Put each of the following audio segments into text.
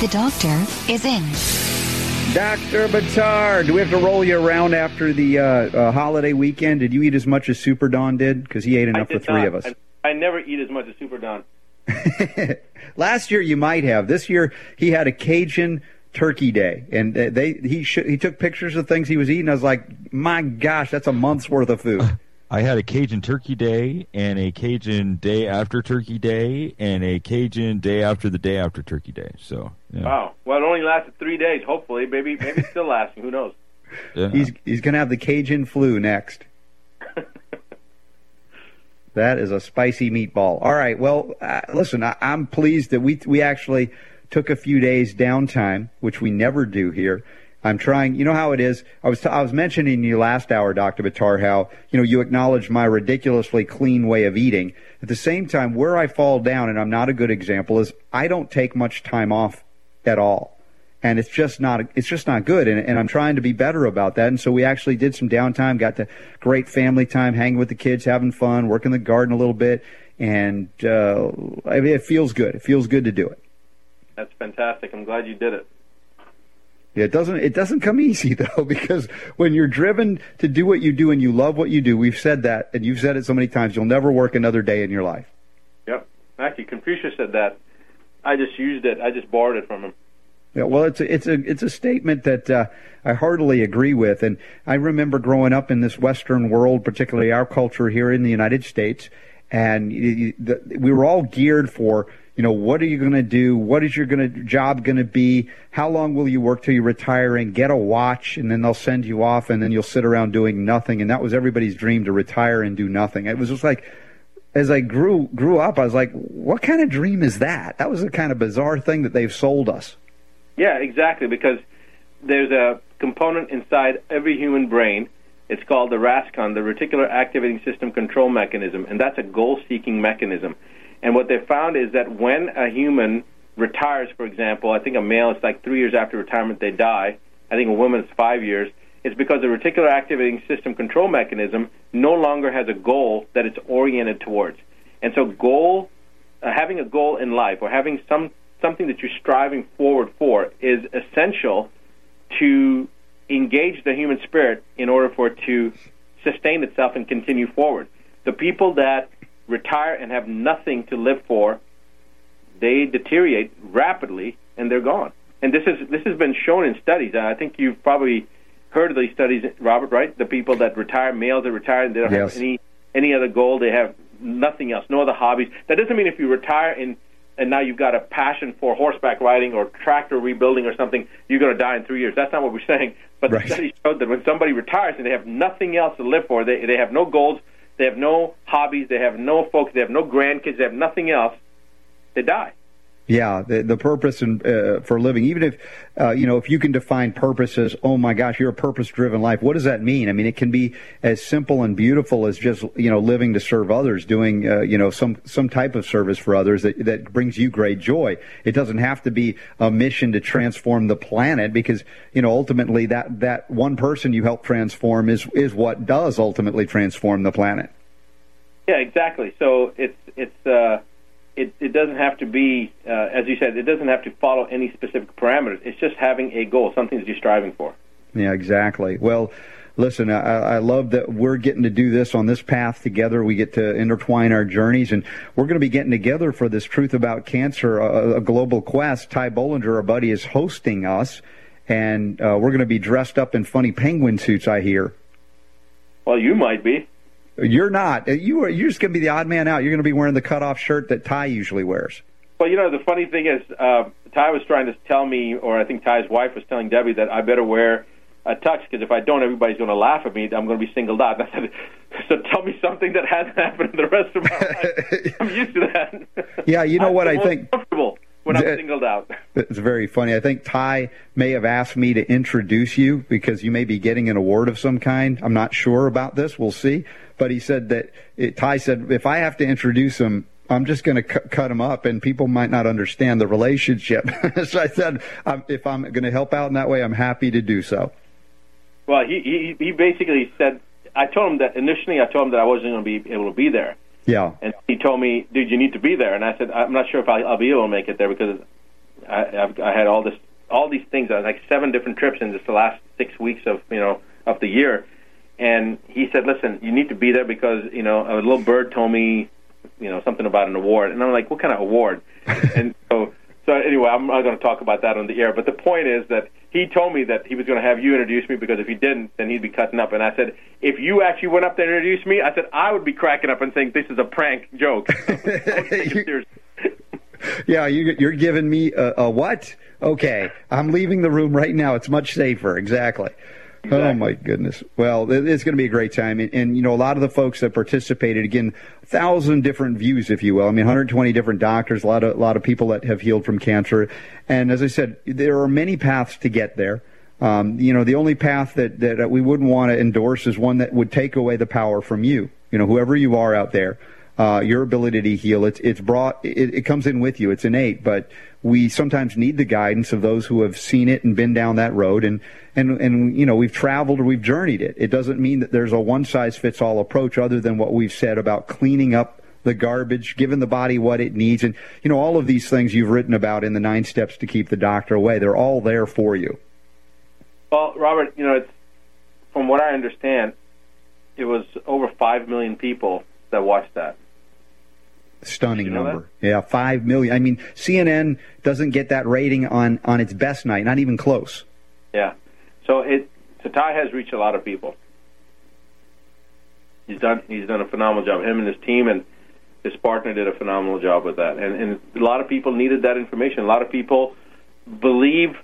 The doctor is in. Dr. Buttar, do we have to roll you around after the uh, uh, holiday weekend? Did you eat as much as Super Don did? Because he ate enough for did three not. of us. I, I never eat as much as Super Don. Last year you might have. This year he had a Cajun turkey day, and they he sh- he took pictures of things he was eating. I was like, my gosh, that's a month's worth of food. I had a Cajun Turkey Day and a Cajun Day after Turkey Day and a Cajun Day after the day after Turkey Day. So, yeah. Wow. Well, it only lasted three days. Hopefully, maybe maybe it's still lasting. Who knows? yeah. He's he's gonna have the Cajun flu next. that is a spicy meatball. All right. Well, uh, listen, I, I'm pleased that we we actually took a few days downtime, which we never do here. I'm trying. You know how it is. I was t- I was mentioning you last hour, Doctor Buttar, how you know you acknowledge my ridiculously clean way of eating. At the same time, where I fall down, and I'm not a good example, is I don't take much time off at all and it's just not it's just not good and, and i'm trying to be better about that and so we actually did some downtime got to great family time hanging with the kids having fun working the garden a little bit and uh, I mean, it feels good it feels good to do it That's fantastic. I'm glad you did it. Yeah, it doesn't it doesn't come easy though because when you're driven to do what you do and you love what you do we've said that and you've said it so many times you'll never work another day in your life Yep. Actually, Confucius said that. I just used it. I just borrowed it from him. Yeah, well, it's a, it's a it's a statement that uh, I heartily agree with, and I remember growing up in this Western world, particularly our culture here in the United States, and you- you- the, we were all geared for, you know, what are you going to do? What is your gonna, job going to be? How long will you work till you retire and get a watch, and then they'll send you off, and then you'll sit around doing nothing, and that was everybody's dream to retire and do nothing. It was just like. As I grew grew up, I was like, "What kind of dream is that?" That was a kind of bizarre thing that they've sold us. Yeah, exactly. Because there's a component inside every human brain. It's called the RASCON, the Reticular Activating System Control Mechanism, and that's a goal-seeking mechanism. And what they found is that when a human retires, for example, I think a male it's like three years after retirement they die. I think a woman it's five years. It's because the reticular activating system control mechanism no longer has a goal that it's oriented towards. And so, goal, uh, having a goal in life or having some something that you're striving forward for is essential to engage the human spirit in order for it to sustain itself and continue forward. The people that retire and have nothing to live for, they deteriorate rapidly and they're gone. And this is this has been shown in studies. I think you've probably heard of these studies, Robert. Right? The people that retire, males that retire, and they don't Yes. have any any other goal. They have nothing else, no other hobbies. That doesn't mean if you retire and and now you've got a passion for horseback riding or tractor rebuilding or something, you're going to die in three years. That's not what we're saying. But Right. the study showed that when somebody retires and they have nothing else to live for, they they have no goals, they have no hobbies, they have no focus, they have no grandkids, they have nothing else, they die. Yeah, the, the purpose and uh, for living. Even if uh, you know, if you can define purpose as, oh my gosh, you're a purpose-driven life. What does that mean? I mean, it can be as simple and beautiful as just you know living to serve others, doing uh, you know some some type of service for others that that brings you great joy. It doesn't have to be a mission to transform the planet because you know ultimately that that one person you help transform is is what does ultimately transform the planet. Yeah, exactly. So it's it's uh, it it doesn't have to be uh, as you said, it doesn't have to follow any specific parameters. It's just having a goal, something that you're striving for. Yeah, exactly. Well, listen, I, I love that we're getting to do this on this path together. We get to intertwine our journeys, and we're going to be getting together for this Truth About Cancer, a, a global quest. Ty Bollinger, our buddy, is hosting us, and uh, we're going to be dressed up in funny penguin suits, I hear. Well, you might be. You're not. You are. You're just going to be the odd man out. You're going to be wearing the cutoff shirt that Ty usually wears. Well, you know, the funny thing is, uh, Ty was trying to tell me, or I think Ty's wife was telling Debbie that I better wear a tux because if I don't, everybody's going to laugh at me. I'm going to be singled out. And I said, so tell me something that hasn't happened in the rest of my life. I'm used to that. Yeah, you know what I think. Comfortable. when I'm singled out. It's very funny. I think Ty may have asked me to introduce you because you may be getting an award of some kind. I'm not sure about this. We'll see. But he said that it, Ty said if I have to introduce him, I'm just going to cu- cut him up, and people might not understand the relationship. so I said, um, if I'm going to help out in that way, I'm happy to do so. Well, he, he he basically said, I told him that initially I told him that I wasn't going to be able to be there, Yeah. and he told me, "Dude, you need to be there." And I said, "I'm not sure if I'll, I'll be able to make it there because I, I've, I had all this, all these things, uh, like seven different trips in just the last six weeks of you know of the year." And he said, "Listen, you need to be there because you know a little bird told me, you know, something about an award." And I'm like, "What kind of award?" and so, so anyway, I'm not going to talk about that on the air. But the point is that he told me that he was going to have you introduce me because if he didn't, then he'd be cutting up. And I said, if you actually went up there and introduced me, I said I would be cracking up and saying this is a prank joke. I would take it seriously. Yeah, you, you're giving me a, a what? Okay, I'm leaving the room right now. It's much safer. Exactly. Oh my goodness. Well, it's going to be a great time, and, and you know, a lot of the folks that participated, again, a thousand different views, if you will. I mean, 120 different doctors, a lot of a lot of people that have healed from cancer, and as I said, there are many paths to get there. Um, you know, the only path that that we wouldn't want to endorse is one that would take away the power from you. You know, whoever you are out there uh, your ability to heal. It's it's brought. It, it comes in with you. It's innate, but we sometimes need the guidance of those who have seen it and been down that road, and and and you know we've traveled or we've journeyed it. It doesn't mean that there's a one size fits all approach, other than what we've said about cleaning up the garbage, giving the body what it needs, and you know all of these things you've written about in the nine steps to keep the doctor away. They're all there for you. Well, Robert, you know, it's from what I understand, it was over five million people that watched that. Stunning you know number. Yeah, five million. I mean, CNN doesn't get that rating on on its best night, not even close. Yeah. So it so Ty has reached a lot of people. He's done he's done a phenomenal job. Him and his team and his partner did a phenomenal job with that. And and a lot of people needed that information. A lot of people believe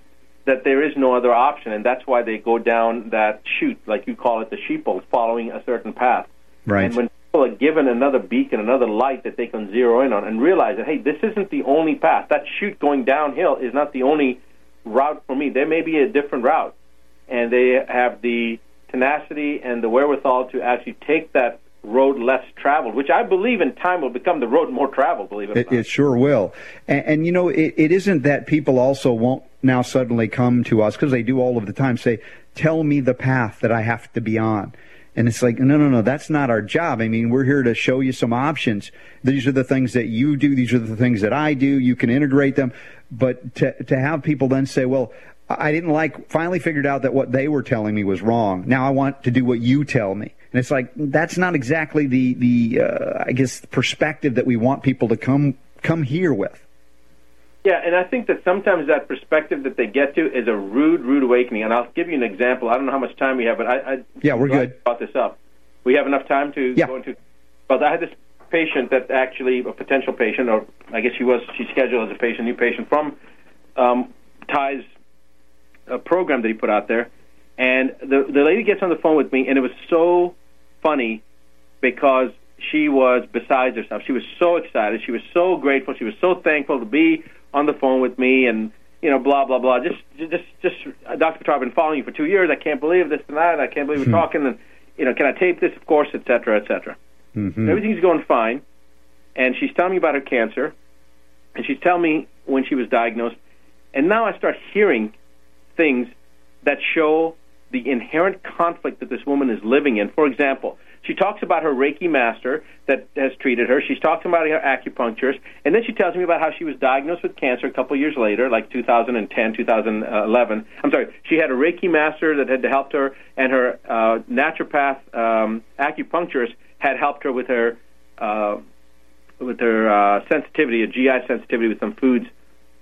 that there is no other option and that's why they go down that chute, like you call it the sheeple, following a certain path. Right. And when are given another beacon, another light that they can zero in on and realize that, hey, this isn't the only path. That chute going downhill is not the only route for me. There may be a different route. And they have the tenacity and the wherewithal to actually take that road less traveled, which I believe in time will become the road more traveled, believe it or It, it sure will. And, and you know, it, it isn't that people also won't now suddenly come to us because they do all of the time say, tell me the path that I have to be on. And it's like, no, no, no, that's not our job. I mean, we're here to show you some options. These are the things that you do. These are the things that I do. You can integrate them. But to, to have people then say, well, I didn't like, finally figured out that what they were telling me was wrong. Now I want to do what you tell me. And it's like, that's not exactly the, the, uh, I guess, perspective that we want people to come, come here with. Yeah, and I think that sometimes that perspective that they get to is a rude, rude awakening. And I'll give you an example. I don't know how much time we have, but I, I Yeah, we're good. Brought this up. We have enough time to Yeah. go into. Well, I had this patient that actually a potential patient, or I guess she was she scheduled as a patient, new patient from um, Ty's uh, program that he put out there, and the the lady gets on the phone with me, and it was so funny because she was besides herself. She was so excited. She was so grateful. She was so thankful to be on the phone with me, and you know, blah blah blah. Just just just uh, Dr. Buttar, I've been following you for two years. I can't believe this and that. I can't believe we're talking, and you know, can I tape this? Of course, etc. cetera, et cetera. Mm-hmm. Everything's going fine, and she's telling me about her cancer, and she's telling me when she was diagnosed, and now I start hearing things that show the inherent conflict that this woman is living in. For example, she talks about her Reiki master that has treated her. She's talking about her acupuncturist, and then she tells me about how she was diagnosed with cancer a couple of years later, like 2010, 2011. I'm sorry, she had a Reiki master that had helped her, and her uh, naturopath um, acupuncturist had helped her with her uh, with her uh, sensitivity, a GI sensitivity with some foods.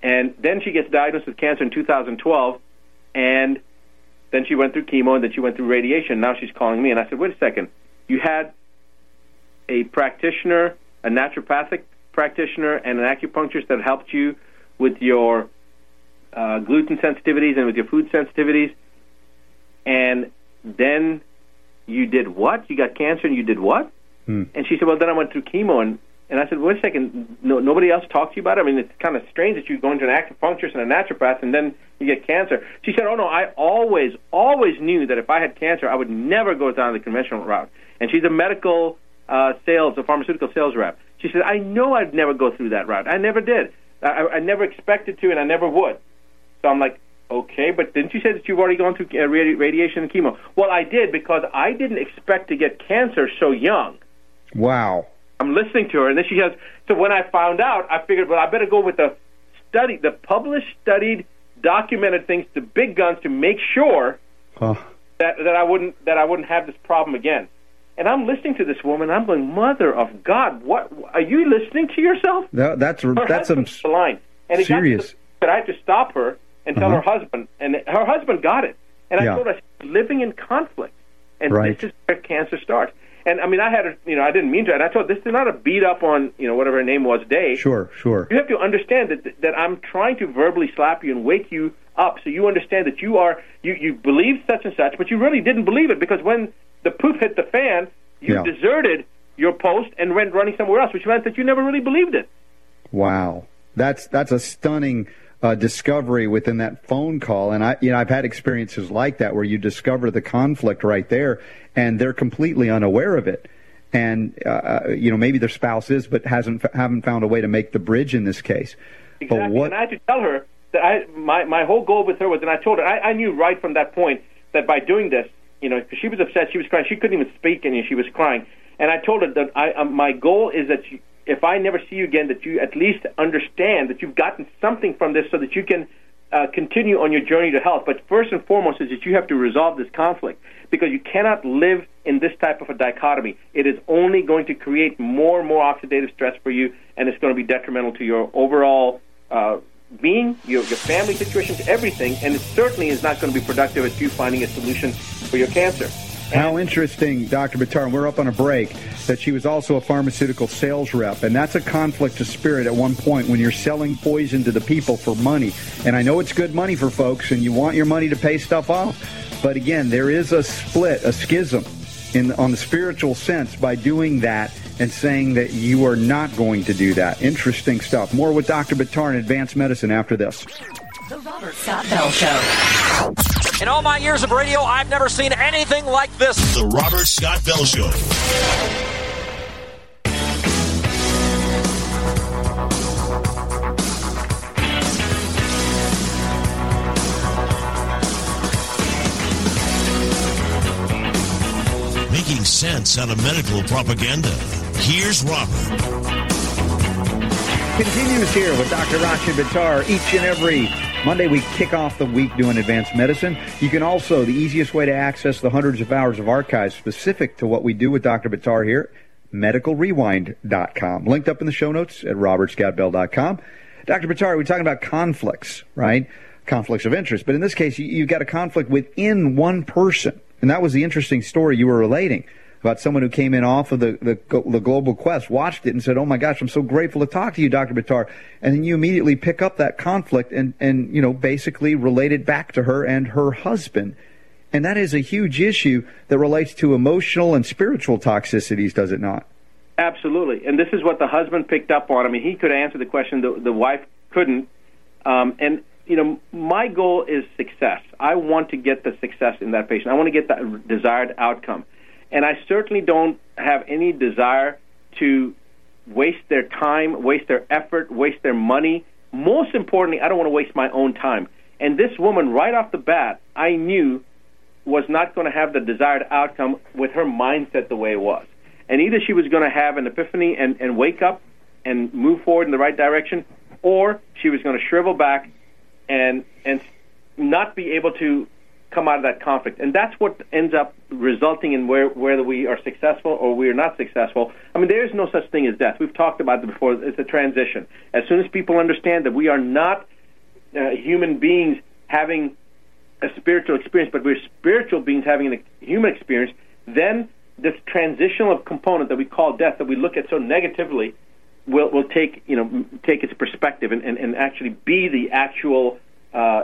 And then she gets diagnosed with cancer in 2012, and then she went through chemo, and then she went through radiation. Now she's calling me, and I said, "Wait a second, you had a practitioner, a naturopathic practitioner, and an acupuncturist that helped you with your uh, gluten sensitivities and with your food sensitivities, and then you did what? You got cancer, and you did what?" Hmm. And she said, "Well, then I went through chemo, and And I said, wait a second, no, nobody else talked to you about it? I mean, it's kind of strange that you go into an acupuncturist and a naturopath and then you get cancer. She said, oh, no, I always, always knew that if I had cancer, I would never go down the conventional route. And she's a medical uh, sales, a pharmaceutical sales rep. She said, I know I'd never go through that route. I never did. I, I never expected to, and I never would. So I'm like, okay, but didn't you say that you've already gone through uh, radi- radiation and chemo? Well, I did because I didn't expect to get cancer so young. Wow. I'm listening to her, and then she says, so when I found out, I figured, well, I better go with the study, the published, studied, documented things, the big guns, to make sure Huh. that that I wouldn't that I wouldn't have this problem again. And I'm listening to this woman. I'm going, Mother of God, what are you listening to yourself? That, that's Her that's some line, and it serious. got that I had to stop her and tell Uh-huh. her husband, and her husband got it. And I Yeah. told her living in conflict, and Right. this is where cancer starts. And I mean, I had, a, you know, I didn't mean to, and I told this is not a beat up on, you know, whatever her name was, day. Sure, sure. You have to understand that that I'm trying to verbally slap you and wake you up, so you understand that you are you you believe such and such, but you really didn't believe it because when the poof hit the fan, you Yeah. deserted your post and went running somewhere else, which meant that you never really believed it. Wow, that's that's a stunning uh, discovery within that phone call. And I, you know, I've had experiences like that where you discover the conflict right there, and they're completely unaware of it. And uh, you know, maybe their spouse is, but hasn't haven't found a way to make the bridge in this case. Exactly. But what? And I had to tell her that I my my whole goal with her was, and I told her I, I knew right from that point that by doing this, you know, because she was upset, she was crying, she couldn't even speak, and she was crying. And I told her that I um, my goal is that you, if I never see you again, that you at least understand that you've gotten something from this, so that you can uh, continue on your journey to health. But first and foremost is that you have to resolve this conflict because you cannot live in this type of a dichotomy. It is only going to create more and more oxidative stress for you, and it's going to be detrimental to your overall uh, being, your, your family situation, everything. And it certainly is not going to be productive at you finding a solution for your cancer. How interesting, Dr. Buttar, and we're up on a break, that she was also a pharmaceutical sales rep. And that's a conflict of spirit at one point when you're selling poison to the people for money. And I know it's good money for folks, and you want your money to pay stuff off. But again, there is a split, a schism in on the spiritual sense by doing that and saying that you are not going to do that. Interesting stuff. More with Dr. Buttar in advanced medicine after this. The Robert Scott Bell Show. In all my years of radio, I've never seen anything like this. The Robert Scott Bell Show. Making sense out of medical propaganda. Here's Robert. Continues here with Dr. Rashid Buttar each and every Monday. We kick off the week doing advanced medicine. You can also, the easiest way to access the hundreds of hours of archives specific to what we do with Dr. Buttar here, medicalrewind.com. Linked up in the show notes at robertscottbell.com. Dr. Buttar, we're talking about conflicts, right? Conflicts of interest. But in this case, you, you've got a conflict within one person. And that was the interesting story you were relating about someone who came in off of the, the, the Global Quest, watched it, and said, "Oh my gosh, I'm so grateful to talk to you, Dr. Buttar," And then you immediately pick up that conflict and and you know basically relate it back to her and her husband, and that is a huge issue that relates to emotional and spiritual toxicities, does it not? Absolutely, and this is what the husband picked up on. I mean, he could answer the question, the, the wife couldn't. Um, and you know, my goal is success. I want to get the success in that patient. I want to get that desired outcome, and I certainly don't have any desire to waste their time, waste their effort, waste their money. Most importantly, I don't want to waste my own time. And this woman, right off the bat, I knew was not going to have the desired outcome with her mindset the way it was. And either she was going to have an epiphany and, and wake up and move forward in the right direction, or she was going to shrivel back and and not be able to come out of that conflict. And that's what ends up resulting in where whether we are successful or we are not successful. I mean, there is no such thing as death. We've talked about it before. It's a transition. As soon as people understand that we are not uh, human beings having a spiritual experience, but we're spiritual beings having a human experience, then this transitional component that we call death, that we look at so negatively, will will take you know take its perspective and, and, and actually be the actual. Uh,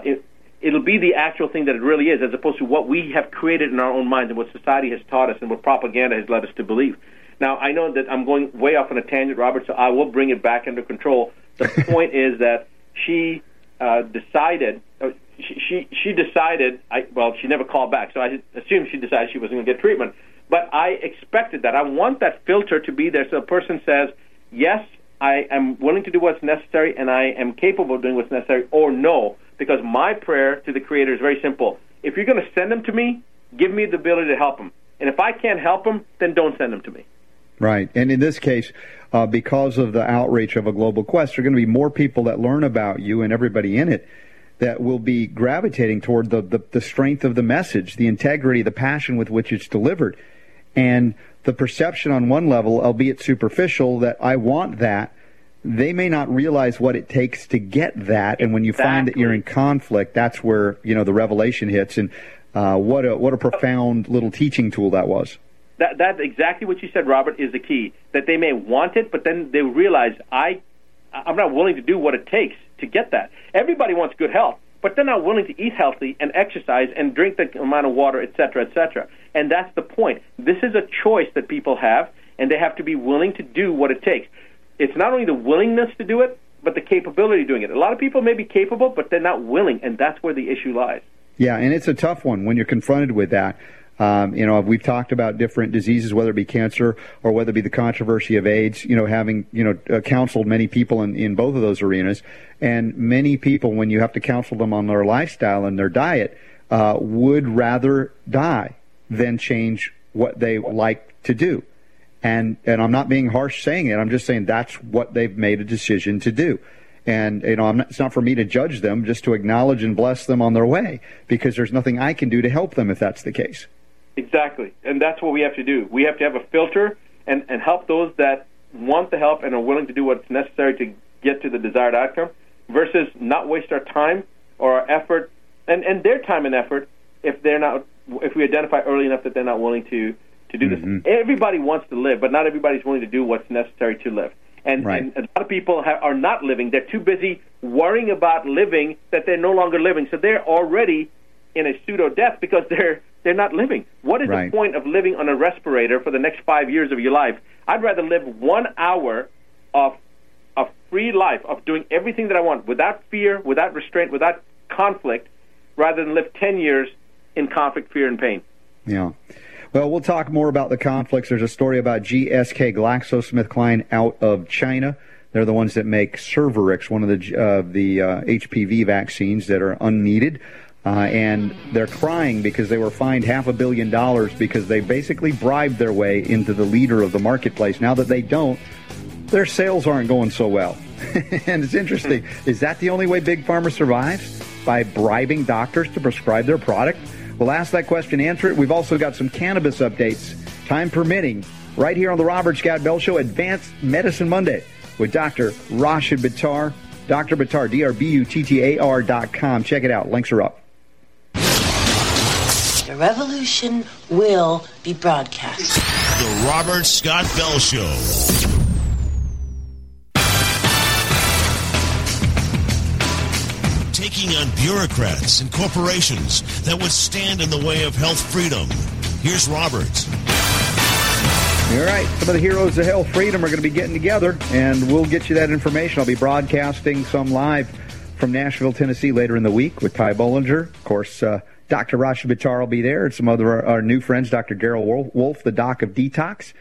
it'll be the actual thing that it really is, as opposed to what we have created in our own minds and what society has taught us and what propaganda has led us to believe. Now, I know that I'm going way off on a tangent, Robert, so I will bring it back under control. The point is that she uh, decided, uh, she, she, she decided, I, well, she never called back, so I assumed she decided she wasn't going to get treatment. But I expected that. I want that filter to be there so the person says, yes, I am willing to do what's necessary and I am capable of doing what's necessary, or no, because my prayer to the Creator is very simple. If you're going to send them to me, give me the ability to help them. And if I can't help them, then don't send them to me. Right. And in this case, uh, because of the outreach of a global quest, there are going to be more people that learn about you and everybody in it that will be gravitating toward the, the, the strength of the message, the integrity, the passion with which it's delivered. And the perception on one level, albeit superficial, that I want that, they may not realize what it takes to get that. And when you exactly. find that you're in conflict, that's where, you know, the revelation hits. And uh, what a what a profound little teaching tool that was. That that's exactly what you said, Robert, is the key. That they may want it, but then they realize I I'm not willing to do what it takes to get that. Everybody wants good health, but they're not willing to eat healthy and exercise and drink the amount of water, et cetera, et cetera. And that's the point. This is a choice that people have, and they have to be willing to do what it takes. It's not only the willingness to do it, but the capability of doing it. A lot of people may be capable, but they're not willing, and that's where the issue lies. Yeah, and it's a tough one when you're confronted with that. Um, you know, we've talked about different diseases, whether it be cancer or whether it be the controversy of AIDS. You know, having you know uh, counseled many people in, in both of those arenas, and many people, when you have to counsel them on their lifestyle and their diet, uh, would rather die than change what they like to do. And and I'm not being harsh saying it. I'm just saying that's what they've made a decision to do. And you know, not, it's not for me to judge them, just to acknowledge and bless them on their way, because there's nothing I can do to help them if that's the case. Exactly, and that's what we have to do. We have to have a filter and and help those that want the help and are willing to do what's necessary to get to the desired outcome, versus not waste our time or our effort and and their time and effort if they're not if we identify early enough that they're not willing to to do Mm-hmm. this. Everybody wants to live, but not everybody's willing to do what's necessary to live. And, Right. and a lot of people ha- are not living. They're too busy worrying about living that they're no longer living. So they're already in a pseudo death because they're they're not living. What is Right. the point of living on a respirator for the next five years of your life? I'd rather live one hour of a free life of doing everything that I want without fear, without restraint, without conflict, rather than live ten years in conflict, fear, and pain. Yeah. Well, we'll talk more about the conflicts. There's a story about GSK GlaxoSmithKline out of China. They're the ones that make Cervarix, one of the uh, the uh, HPV vaccines that are unneeded. Uh, and they're crying because they were fined half a billion dollars because they basically bribed their way into the leader of the marketplace. Now that they don't, their sales aren't going so well. and it's interesting. Is that the only way Big Pharma survives? By bribing doctors to prescribe their product? We'll ask that question, answer it. We've also got some cannabis updates, time permitting, right here on the Robert Scott Bell Show, Advanced Medicine Monday with Dr. Rashid Buttar. Dr. Buttar, D-R-B-U-T-T-A-R dot com. Check it out. Links are up. The revolution will be broadcast. The Robert Scott Bell Show. Taking on bureaucrats and corporations that would stand in the way of health freedom. Here's Robert. All right, some of the heroes of health freedom are going to be getting together, and we'll get you that information. I'll be broadcasting some live from Nashville, Tennessee later in the week with Ty Bollinger. Of course, uh, Dr. Rashid Buttar will be there, and some other our new friends, Dr. Darrell Wolfe, the doc of Detox.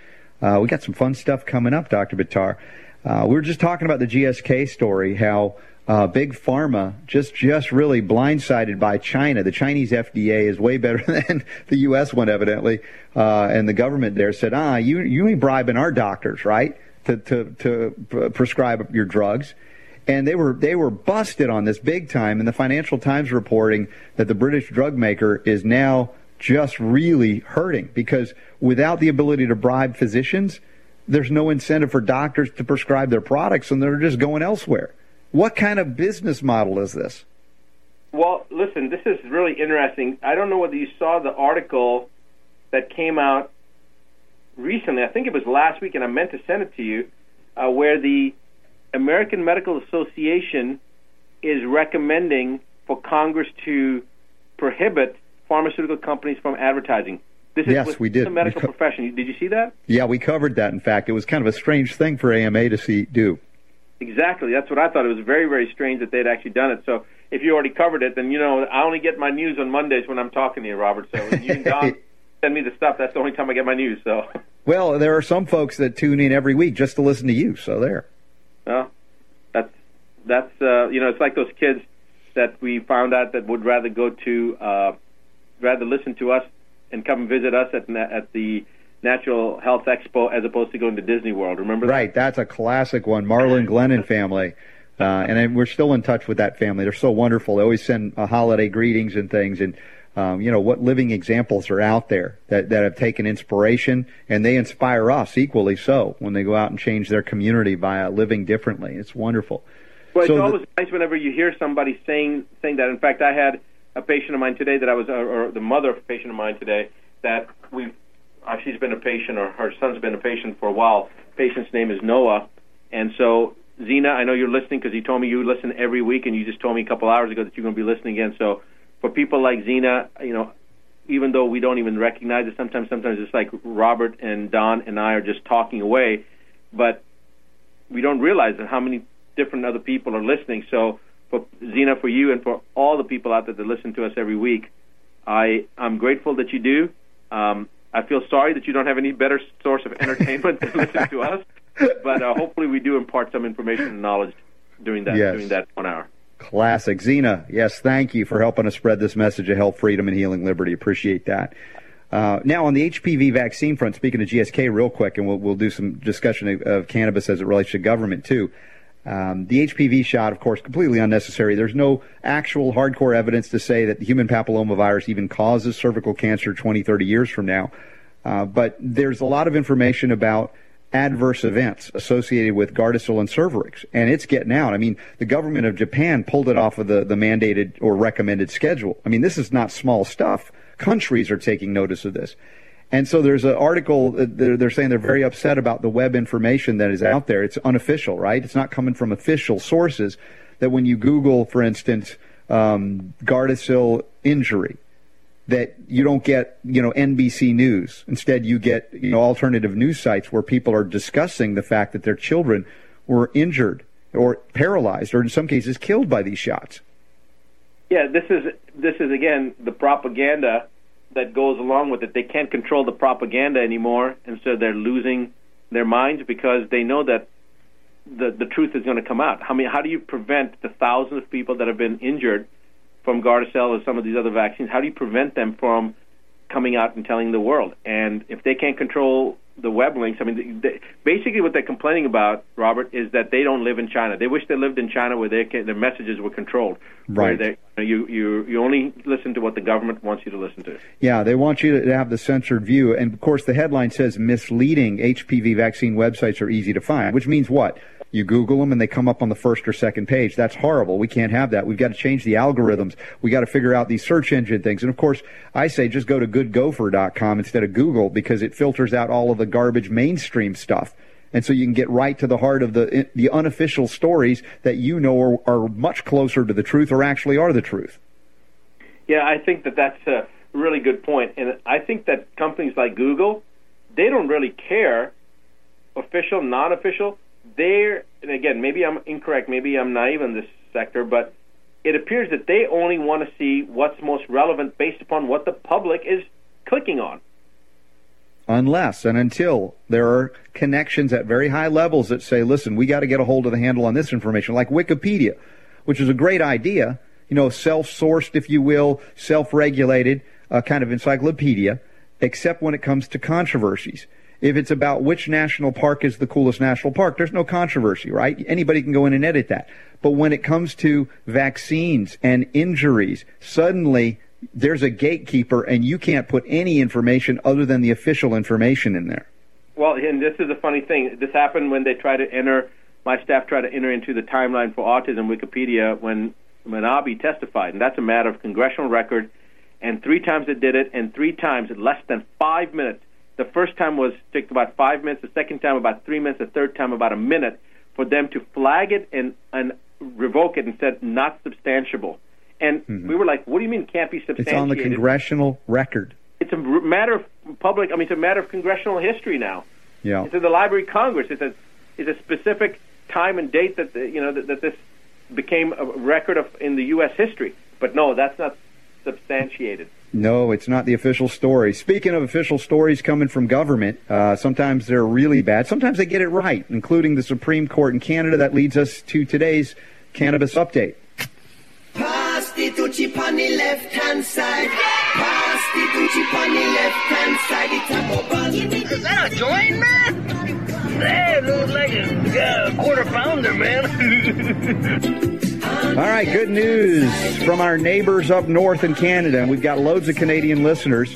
Uh, we got some fun stuff coming up, Dr. Buttar. Uh, we were just talking about the GSK story, how uh, big pharma just just really blindsided by China. The Chinese FDA is way better than the U.S. one, evidently, uh, and the government there said, "Ah, you you ain't bribing our doctors, right, to to to prescribe your drugs." And they were they were busted on this big time. And the Financial Times reporting that the British drug maker is now just really hurting because without the ability to bribe physicians, there's no incentive for doctors to prescribe their products, and they're just going elsewhere. What kind of business model is this? Well, listen, this is really interesting. I don't know whether you saw the article that came out recently. I think it was last week, and I meant to send it to you, uh, where the American Medical Association is recommending for Congress to prohibit pharmaceutical companies from advertising. This is Yes, we did. the medical co- profession. Did you see that? Yeah, we covered that. In fact, it was kind of a strange thing for AMA to see do. Exactly. That's what I thought. It was very, very strange that they'd actually done it. So if you already covered it, then you know I only get my news on Mondays when I'm talking to you, Robert. So when you and Don send me the stuff, that's the only time I get my news. So, Well, there are some folks that tune in every week just to listen to you. So there. well, that's that's uh, you know it's like those kids that we found out that would rather go to uh, rather listen to us and come and visit us at at the Natural Health Expo as opposed to going to Disney World. Remember that? Right, that's a classic one. Marlon Glennon family. Uh, and we're still in touch with that family. They're so wonderful. They always send uh, holiday greetings and things. And, um, you know, what living examples are out there that, that have taken inspiration and they inspire us equally so when they go out and change their community by uh, living differently. It's wonderful. Well, it's So the- always nice whenever you hear somebody saying saying that. In fact, I had a patient of mine today that I was, or, or the mother of a patient of mine today that we, uh, she's been a patient, or her son's been a patient for a while. Patient's name is Noah, and so Zena, I know you're listening because you told me you listen every week, and you just told me a couple hours ago that you're going to be listening again. So for people like Zena, you know, even though we don't even recognize it, sometimes sometimes it's like Robert and Don and I are just talking away, but we don't realize that how many different other people are listening. So for Zena, for you, and for all the people out there that listen to us every week, I I'm grateful that you do. Um, I feel sorry that you don't have any better source of entertainment than listen to us, but uh, hopefully we do impart some information and knowledge during that Yes. during that one hour. Classic. Xena, yes, thank you for helping us spread this message of health, freedom, and healing liberty. Appreciate that. Uh, now, on the HPV vaccine front, speaking of GSK real quick, and we'll, we'll do some discussion of, of cannabis as it relates to government, too. Um, the HPV shot, of course, completely unnecessary. There's no actual hardcore evidence to say that the human papillomavirus even causes cervical cancer 20, 30 years from now. Uh, but there's a lot of information about adverse events associated with Gardasil and Cervarix, and it's getting out. I mean, the government of Japan pulled it off of the, the mandated or recommended schedule. I mean, this is not small stuff. Countries are taking notice of this. And so there's an article, they're, they're saying they're very upset about the web information that is out there. It's unofficial, right? It's not coming from official sources. That when you Google, for instance, um, Gardasil injury, that you don't get, you know, NBC News. Instead, you get, you know, alternative news sites where people are discussing the fact that their children were injured or paralyzed or in some cases killed by these shots. Yeah, this is this is again the propaganda that goes along with it. They can't control the propaganda anymore, and so they're losing their minds because they know that the the truth is going to come out. How many? How do you prevent the thousands of people that have been injured from Gardasil or some of these other vaccines? How do you prevent them from coming out and telling the world? And if they can't control the web links, I mean, they, basically what they're complaining about, Robert, is that they don't live in China. They wish they lived in China where their their messages were controlled. Where Right. they, you you you only listen to what the government wants you to listen to. Yeah, they want you to have the censored view. And of course, the headline says misleading HPV vaccine websites are easy to find, which means what? You Google them and they come up on the first or second page. That's horrible. We can't have that. We've got to change the algorithms. We got to figure out these search engine things. And of course, I say just go to goodgopher.com instead of Google because it filters out all of the garbage mainstream stuff. And so you can get right to the heart of the the unofficial stories that you know are, are much closer to the truth or actually are the truth. Yeah, I think that that's a really good point, and I think that companies like Google, they don't really care, official, non-official. They're, and again, maybe I'm incorrect, maybe I'm naive in this sector, but it appears that they only want to see what's most relevant based upon what the public is clicking on. unless and until there are connections at very high levels that say, listen, we got to get a hold of the handle on this information, like Wikipedia, which is a great idea, you know, self-sourced, if you will, self-regulated uh, kind of encyclopedia, except when it comes to controversies. If it's about which national park is the coolest national park, there's no controversy, right? Anybody can go in and edit that. But when it comes to vaccines and injuries, suddenly there's a gatekeeper and you can't put any information other than the official information in there. Well, and this is a funny thing. This happened when they tried to enter. My staff tried to enter into the timeline for autism Wikipedia when when Manabi testified, and that's a matter of congressional record. And three times it did it, and three times in less than five minutes. The first time was took about five minutes. The second time about three minutes. The third time about a minute for them to flag it and and revoke it and said not substantiable. And we were like, "What do you mean can't be Mm-hmm. It's on the congressional record. it's a matter of public. I mean, it's a matter of congressional history now. Yeah. It's in the Library of Congress. It's a it's a specific time and date that the, you know that, that this became a record of in the U.S. history. But no, that's not substantiated. No, it's not the official story. Speaking of official stories coming from government, uh, sometimes they're really bad. Sometimes they get it right, including the Supreme Court in Canada. That leads us to today's cannabis update. Pass the Tucci on the left hand side. Pass the Tucci on the left hand side. It's a bubble. Is that a joint, man? That looks like a uh, quarter pounder, man. All right, good news from our neighbors up north in Canada. We've got loads of Canadian listeners.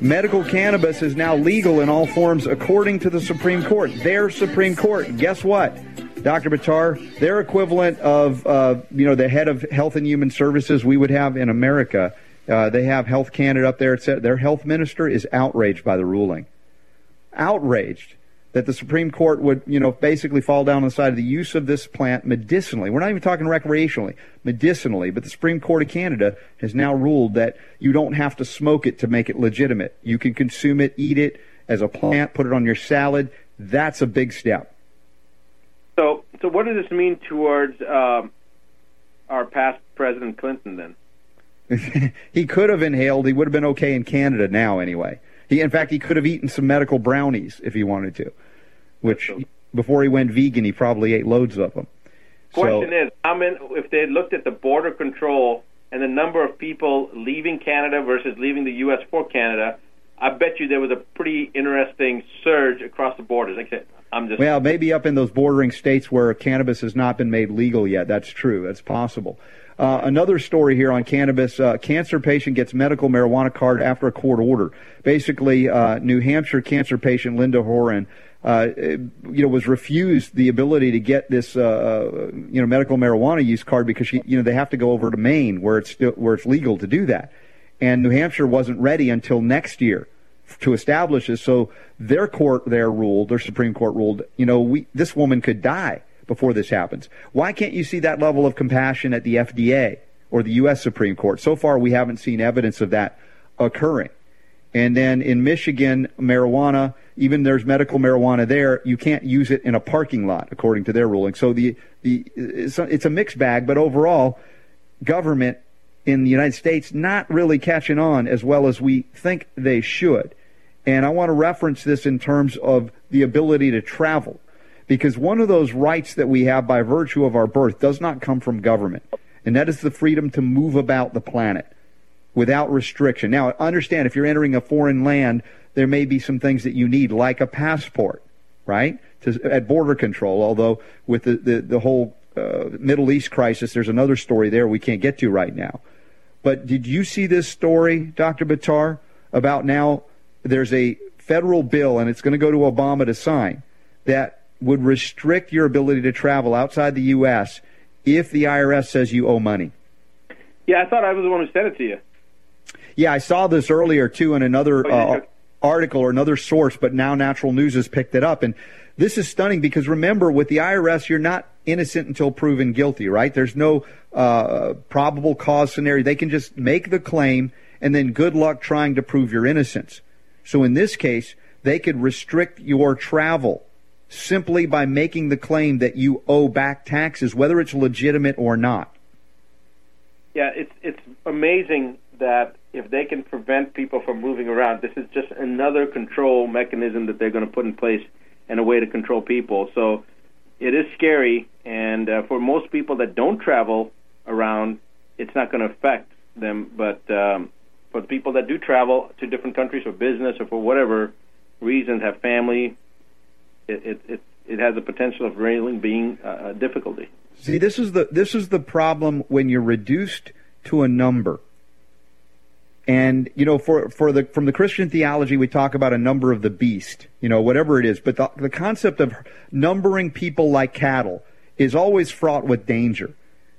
Medical cannabis is now legal in all forms according to the Supreme Court. Their Supreme Court. Guess what? Dr. Buttar, their equivalent of, uh, you know, the head of Health and Human Services we would have in America. Uh, they have Health Canada up there. It's, their health minister is outraged by the ruling. Outraged that the Supreme Court would, you know, basically fall down on the side of the use of this plant medicinally. We're not even talking recreationally, medicinally. But the Supreme Court of Canada has now ruled that you don't have to smoke it to make it legitimate. You can consume it, eat it as a plant, put it on your salad. That's a big step. So, so what does this mean towards um, our past President Clinton then? he could have inhaled. He would have been okay in Canada now, anyway. He, in fact, he could have eaten some medical brownies if he wanted to, which before he went vegan, he probably ate loads of them. Question is, I mean, if they looked at the border control and the number of people leaving Canada versus leaving the U.S. for Canada, I bet you there was a pretty interesting surge across the borders. Like I said, I'm just well, maybe up in those bordering states where cannabis has not been made legal yet. That's true. That's possible. Uh, another story here on cannabis: uh, cancer patient gets medical marijuana card after a court order. Basically, uh, New Hampshire cancer patient Linda Horan, uh, you know, was refused the ability to get this, uh, you know, medical marijuana use card because she, you know, they have to go over to Maine where it's still, where it's legal to do that, and New Hampshire wasn't ready until next year to establish this. So their court there ruled, their Supreme Court ruled, you know, we this woman could die before this happens. Why can't you see that level of compassion at the FDA or the U.S. Supreme Court? So far, we haven't seen evidence of that occurring. And then in Michigan, marijuana, even there's medical marijuana there, you can't use it in a parking lot, according to their ruling. So the, the it's, a, it's a mixed bag, but overall, government in the United States not really catching on as well as we think they should. And I want to reference this in terms of the ability to travel because one of those rights that we have by virtue of our birth does not come from government, and that is the freedom to move about the planet without restriction. Now, understand if you're entering a foreign land, there may be some things that you need, like a passport, right? To, at border control, although with the, the, the whole uh, Middle East crisis, there's another story there we can't get to right now. But did you see this story, Dr. Buttar, about now there's a federal bill, and it's going to go to Obama to sign, that would restrict your ability to travel outside the U.S. if the IRS says you owe money. Yeah, I thought I was the one who sent it to you. Yeah, I saw this earlier too in another Oh, uh, article or another source, but now Natural News has picked it up. And this is stunning because remember, with the IRS, you're not innocent until proven guilty, right? There's no uh, probable cause scenario. They can just make the claim and then good luck trying to prove your innocence. So in this case, they could restrict your travel simply by making the claim that you owe back taxes, whether it's legitimate or not. Yeah, it's it's amazing that if they can prevent people from moving around, this is just another control mechanism that they're going to put in place and a way to control people. So it is scary, and uh, for most people that don't travel around, it's not going to affect them. But um, for the people that do travel to different countries for business or for whatever reasons, have family, it it it, has the potential of really being a difficulty. See, this is the this is the problem when you're reduced to a number. And you know, for for the from the Christian theology, we talk about a number of the beast, you know, whatever it is. But the, the concept of numbering people like cattle is always fraught with danger.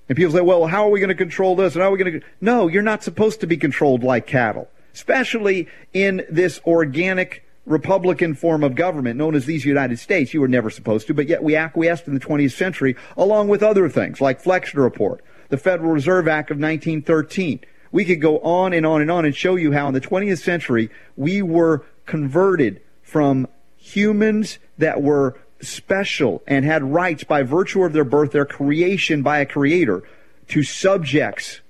And people say, "Well, how are we going to control this? And how are we going to?" No, you're not supposed to be controlled like cattle, especially in this organic Republican form of government known as these United States. You were never supposed to, but yet we acquiesced in the 20th century along with other things like Flexner Report, the Federal Reserve Act of 1913. We could go on and on and on and show you how in the 20th century we were converted from humans that were special and had rights by virtue of their birth, their creation by a creator, to subjects,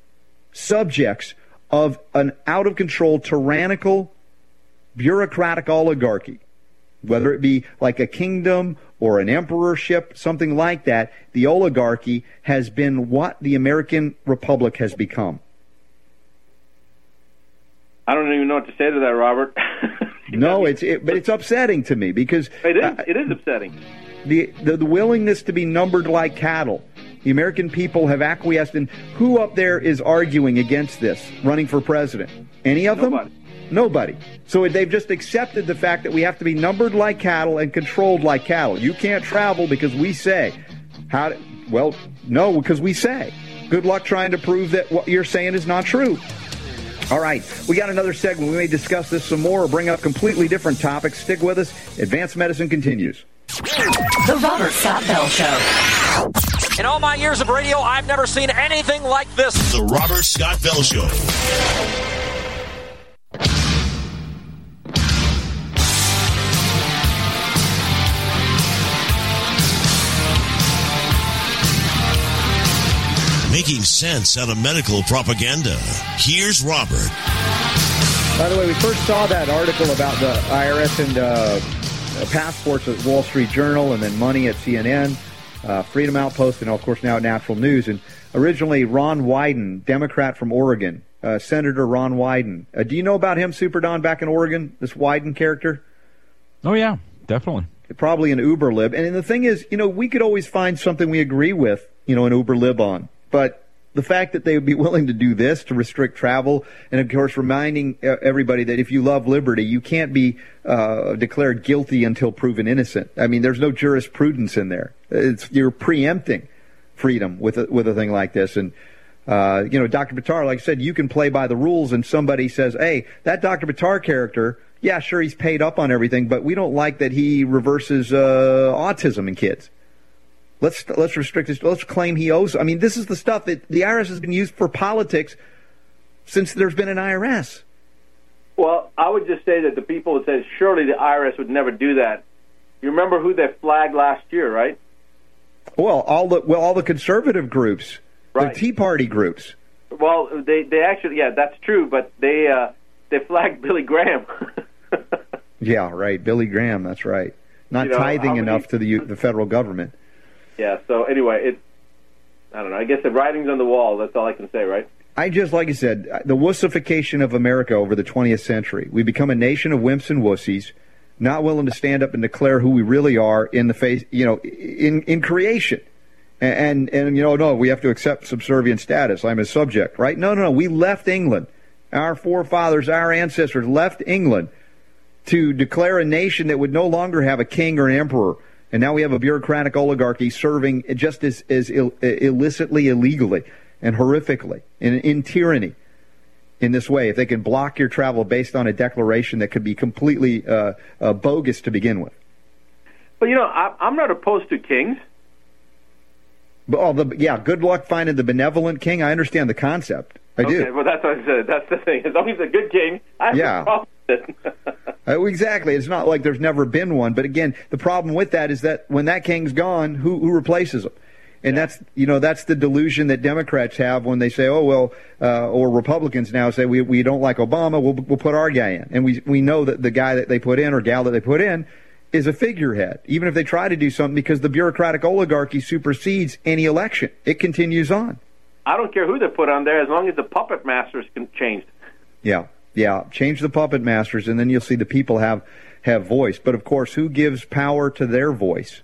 subjects of an out of control, tyrannical, bureaucratic oligarchy, whether it be like a kingdom or an emperorship, something like that, the oligarchy has been what the American Republic has become. I don't even know what to say to that, Robert. no, it's it, but it's upsetting to me because it is. Uh, it is upsetting. The, the the willingness to be numbered like cattle. The American people have acquiesced in. Who up there is arguing against this, running for president? Any of Nobody. them? Nobody. So they've just accepted the fact that we have to be numbered like cattle and controlled like cattle. You can't travel because we say. How? To, well, no, because we say. Good luck trying to prove that what you're saying is not true. All right, we got another segment. We may discuss this some more or bring up completely different topics. Stick with us. Advanced Medicine continues. The Robert Scott Bell Show. In all my years of radio, I've never seen anything like this. The Robert Scott Bell Show. Making sense out of medical propaganda. Here's Robert. By the way, we first saw that article about the IRS and uh, passports at Wall Street Journal, and then money at CNN, uh, Freedom Outpost, and of course now at Natural News. And originally, Ron Wyden, Democrat from Oregon, uh, Senator Ron Wyden. Uh, do you know about him, Super Don, back in Oregon? This Wyden character? Oh yeah, definitely. Probably an Uber lib. And the thing is, you know, we could always find something we agree with, you know, an Uber lib on. But the fact that they would be willing to do this to restrict travel, and of course, reminding everybody that if you love liberty, you can't be uh, declared guilty until proven innocent. I mean, there's no jurisprudence in there. It's, you're preempting freedom with a, with a thing like this, and. Uh, you know, Dr. Buttar, like I said, you can play by the rules, and somebody says, "Hey, that Dr. Buttar character, yeah, sure, he's paid up on everything, but we don't like that he reverses uh, autism in kids." Let's let's restrict this. Let's claim he owes. I mean, this is the stuff that the IRS has been used for politics since there's been an IRS. Well, I would just say that the people that said surely the IRS would never do that. You remember who they flagged last year, right? Well, all the well, all the conservative groups, right. the Tea Party groups. Well, they they actually yeah, that's true, but they uh, they flagged Billy Graham. yeah, right, Billy Graham. That's right. Not you know, tithing many, enough to the the federal government. Yeah. So anyway, it. I don't know. I guess the writing's on the wall. That's all I can say, right? I just, like you said, the wussification of America over the 20th century. We become a nation of wimps and wussies, not willing to stand up and declare who we really are in the face, you know, in in creation. And, and, and you know, no, we have to accept subservient status. I'm a subject, right? No, no, no. We left England. Our forefathers, our ancestors left England to declare a nation that would no longer have a king or an emperor and now we have a bureaucratic oligarchy serving just as, as Ill, illicitly, illegally, and horrifically in, in tyranny in this way. If they can block your travel based on a declaration that could be completely uh, uh, bogus to begin with. But you know, I, I'm not opposed to kings. But, oh, the, yeah, good luck finding the benevolent king. I understand the concept. I okay, do. well, that's what I said. That's the thing. As long as he's a good king, I have Yeah. no problem Uh, exactly. It's not like there's never been one. But again, the problem with that is that when that king's gone, who, who replaces him? And that's you know that's the delusion that Democrats have when they say, oh well, uh, or Republicans now say we we don't like Obama, we'll we'll put our guy in, and we we know that the guy that they put in or gal that they put in is a figurehead, even if they try to do something because the bureaucratic oligarchy supersedes any election. It continues on. I don't care who they put on there, as long as the puppet masters can changed. Yeah, yeah. Change the puppet masters, and then you'll see the people have have voice. But of course, who gives power to their voice?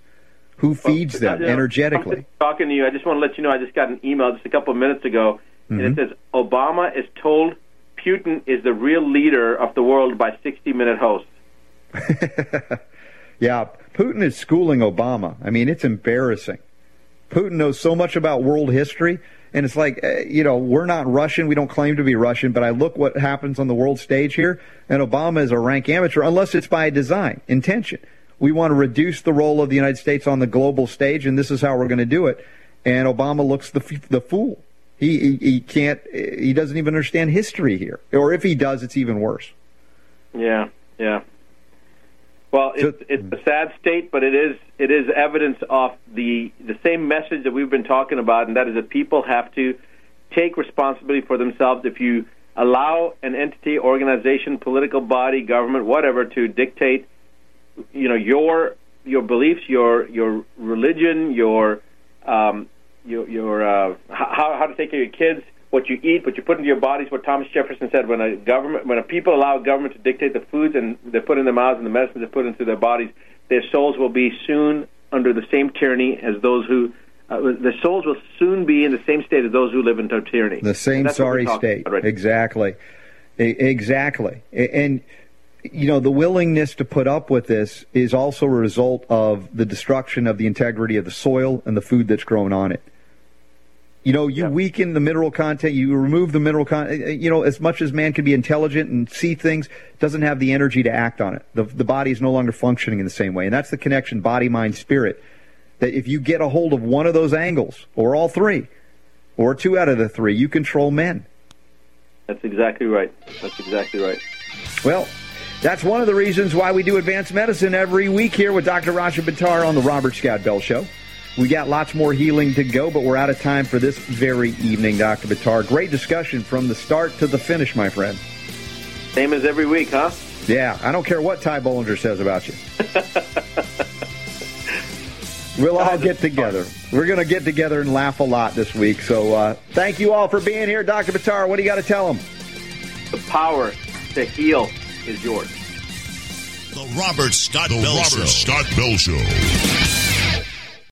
Who feeds them You know, energetically? I'm talking to you, I just want to let you know I just got an email just a couple of minutes ago, and it Mhm. says Obama is told Putin is the real leader of the world by 60 Minute host. Yeah, Putin is schooling Obama. I mean, it's embarrassing. Putin knows so much about world history, and it's like, uh, you know, we're not Russian. We don't claim to be Russian, but I look what happens on the world stage here, and Obama is a rank amateur, unless it's by design, intention. We want to reduce the role of the United States on the global stage, and this is how we're going to do it. And Obama looks the the fool. He, he he can't. He doesn't even understand history here, or if he does, it's even worse. Yeah, yeah. Well, it's, it's a sad state, but it is it is evidence of the the same message that we've been talking about, and that is that people have to take responsibility for themselves. If you allow an entity, organization, political body, government, whatever, to dictate, you know, your your beliefs, your your religion, your um, your, your uh, how how to take care of your kids, what you eat, what you put into your bodies. What Thomas Jefferson said: when a government, when a people allow government to dictate the foods and they put in their mouths and the medicines they put into their bodies, their souls will be soon under the same tyranny as those who. Uh, their souls will soon be in the same state as those who live in tyranny. The same sorry state. Right exactly. Exactly. And you know, the willingness to put up with this is also a result of the destruction of the integrity of the soil and the food that's grown on it. You know, you weaken the mineral content, you remove the mineral content. Eh, eh, you know, as much as man can be intelligent and see things, doesn't have the energy to act on it. The, the body is no longer functioning in the same way. And that's the connection body, mind, spirit. That if you get a hold of one of those angles, or all three, or two out of the three, you control men. That's exactly right. That's exactly right. Well, that's one of the reasons why we do advanced medicine every week here with Dr. Rashid Buttar on the Robert Scott Bell Show. We got lots more healing to go, but we're out of time for this very evening, Dr. Buttar. Great discussion from the start to the finish, my friend. Same as every week, huh? Yeah, I don't care what Ty Bollinger says about you. We'll all get together. We're going to get together and laugh a lot this week. So uh, thank you all for being here. Dr. Buttar, what do you got to tell them? The power to heal is yours. The Robert Scott Bell Show. Scott Bell Show.